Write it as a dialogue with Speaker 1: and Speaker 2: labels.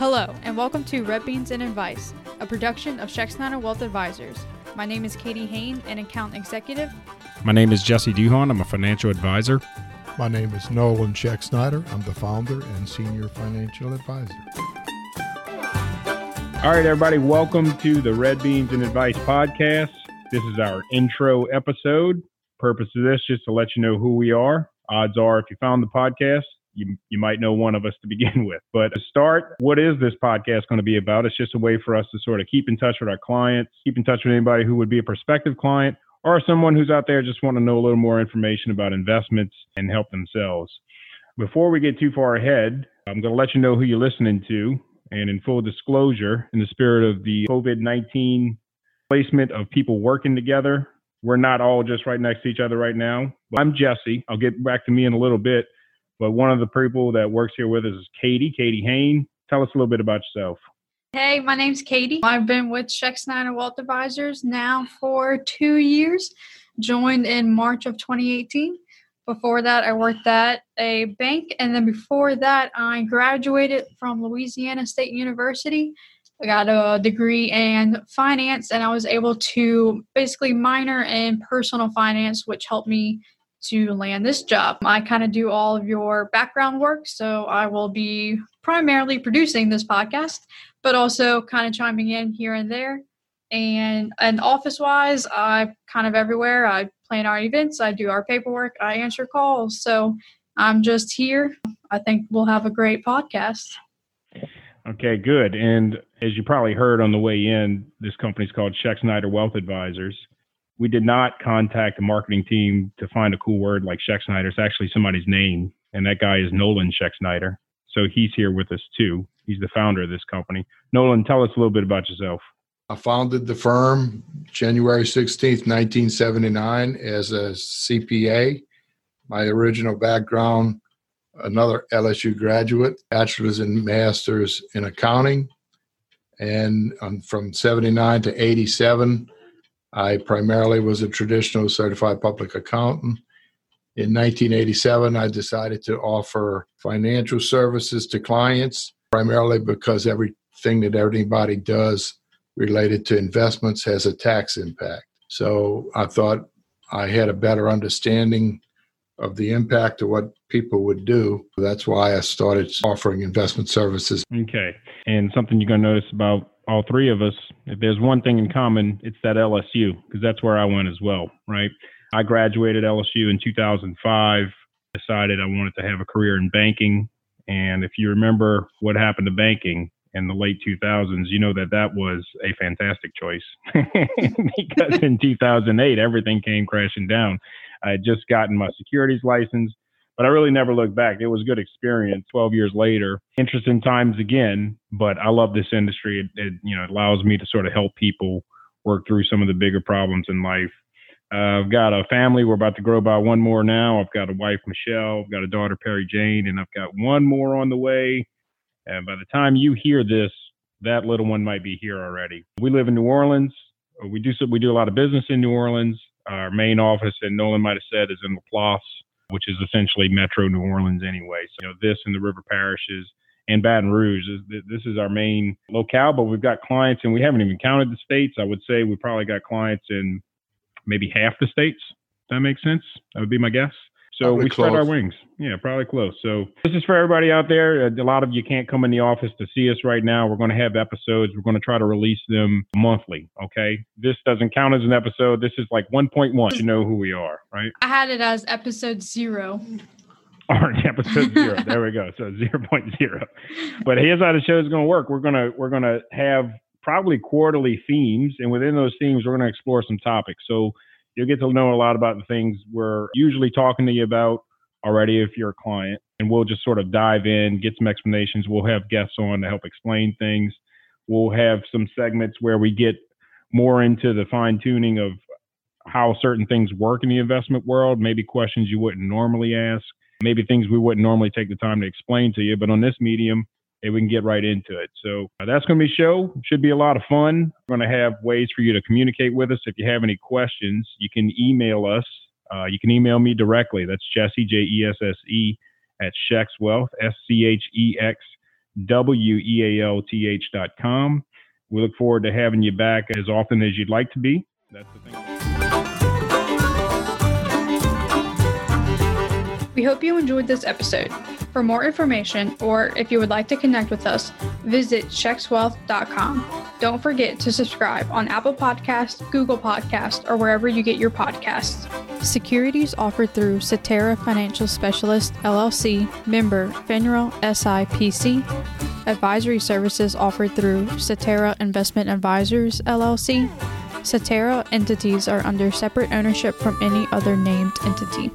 Speaker 1: Hello, and welcome to Red Beans and Advice, a production of Schexnayder Wealth Advisors. My name is Katie Hain, an account executive.
Speaker 2: My name is Jesse Duhon. I'm a financial advisor.
Speaker 3: My name is Nolan Schexnayder. I'm the founder and senior financial advisor.
Speaker 2: All right, everybody, welcome to the Red Beans and Advice podcast. This is our intro episode. Purpose of this just to let you know who we are. Odds are, if you found the podcast, you, you might know one of us to begin with. But to start, what is this podcast going to be about? It's just a way for us to sort of keep in touch with our clients, keep in touch with anybody who would be a prospective client or someone who's out there just want to know a little more information about investments and help themselves. Before we get too far ahead, I'm going to let you know who you're listening to. And in full disclosure, in the spirit of the COVID 19 placement of people working together, we're not all just right next to each other right now. I'm Jesse. I'll get back to me in a little bit. But one of the people that works here with us is Katie, Katie Hain. Tell us a little bit about yourself.
Speaker 1: Hey, my name's Katie. I've been with Schexnayder Wealth Advisors now for two years. Joined in March of 2018. Before that, I worked at a bank, and then before that, I graduated from Louisiana State University. I got a degree in finance, and I was able to basically minor in personal finance, which helped me to land this job. I kind of do all of your background work, so I will be primarily producing this podcast, but also kind of chiming in here and there. And and office wise, I kind of everywhere. I plan our events, I do our paperwork, I answer calls. So I'm just here. I think we'll have a great podcast.
Speaker 2: Okay, good. And as you probably heard on the way in, this company is called Schexnayder Wealth Advisors we did not contact the marketing team to find a cool word like Schexnayder. It's actually somebody's name, and that guy is Nolan Schexnayder. So he's here with us too. He's the founder of this company. Nolan, tell us a little bit about yourself.
Speaker 3: I founded the firm January 16th, 1979 as a CPA. My original background, another LSU graduate, bachelor's and master's in accounting. And um, from 79 to 87, I primarily was a traditional certified public accountant. In 1987, I decided to offer financial services to clients, primarily because everything that everybody does related to investments has a tax impact. So I thought I had a better understanding of the impact of what people would do. That's why I started offering investment services.
Speaker 2: Okay. And something you're going to notice about all three of us, if there's one thing in common, it's that LSU, because that's where I went as well, right? I graduated LSU in 2005, decided I wanted to have a career in banking. And if you remember what happened to banking in the late 2000s, you know that that was a fantastic choice because in 2008, everything came crashing down. I had just gotten my securities license but I really never looked back. It was a good experience. Twelve years later, interesting times again. But I love this industry. It, it you know it allows me to sort of help people work through some of the bigger problems in life. Uh, I've got a family. We're about to grow by one more now. I've got a wife, Michelle. I've got a daughter, Perry Jane, and I've got one more on the way. And by the time you hear this, that little one might be here already. We live in New Orleans. We do so. We do a lot of business in New Orleans. Our main office, and Nolan might have said, is in La Laplace which is essentially Metro New Orleans anyway. So, you know, this and the river parishes and Baton Rouge. This is our main locale, but we've got clients and we haven't even counted the states. I would say we probably got clients in maybe half the states. That makes sense. That would be my guess. So probably we spread our wings. Yeah, probably close. So this is for everybody out there. A lot of you can't come in the office to see us right now. We're going to have episodes. We're going to try to release them monthly. Okay. This doesn't count as an episode. This is like 1.1. You know who we are, right?
Speaker 1: I had it as episode zero.
Speaker 2: All right, episode zero. there we go. So 0.0. But here's how the show is going to work. We're going to, we're going to have probably quarterly themes. And within those themes, we're going to explore some topics. So you'll get to know a lot about the things we're usually talking to you about already if you're a client. And we'll just sort of dive in, get some explanations. We'll have guests on to help explain things. We'll have some segments where we get more into the fine tuning of how certain things work in the investment world, maybe questions you wouldn't normally ask, maybe things we wouldn't normally take the time to explain to you. But on this medium, and we can get right into it. So uh, that's going to be show. Should be a lot of fun. We're going to have ways for you to communicate with us. If you have any questions, you can email us. Uh, you can email me directly. That's Jesse J E S S E at Schex Wealth S C H E X W-E-A-L-T-H.com. We look forward to having you back as often as you'd like to be. That's the thing.
Speaker 1: We hope you enjoyed this episode. For more information, or if you would like to connect with us, visit schexwealth.com. Don't forget to subscribe on Apple Podcast, Google Podcast, or wherever you get your podcasts. Securities offered through Cetera Financial Specialist LLC, member FINRA SIPC. Advisory services offered through Cetera Investment Advisors LLC. Cetera entities are under separate ownership from any other named entity.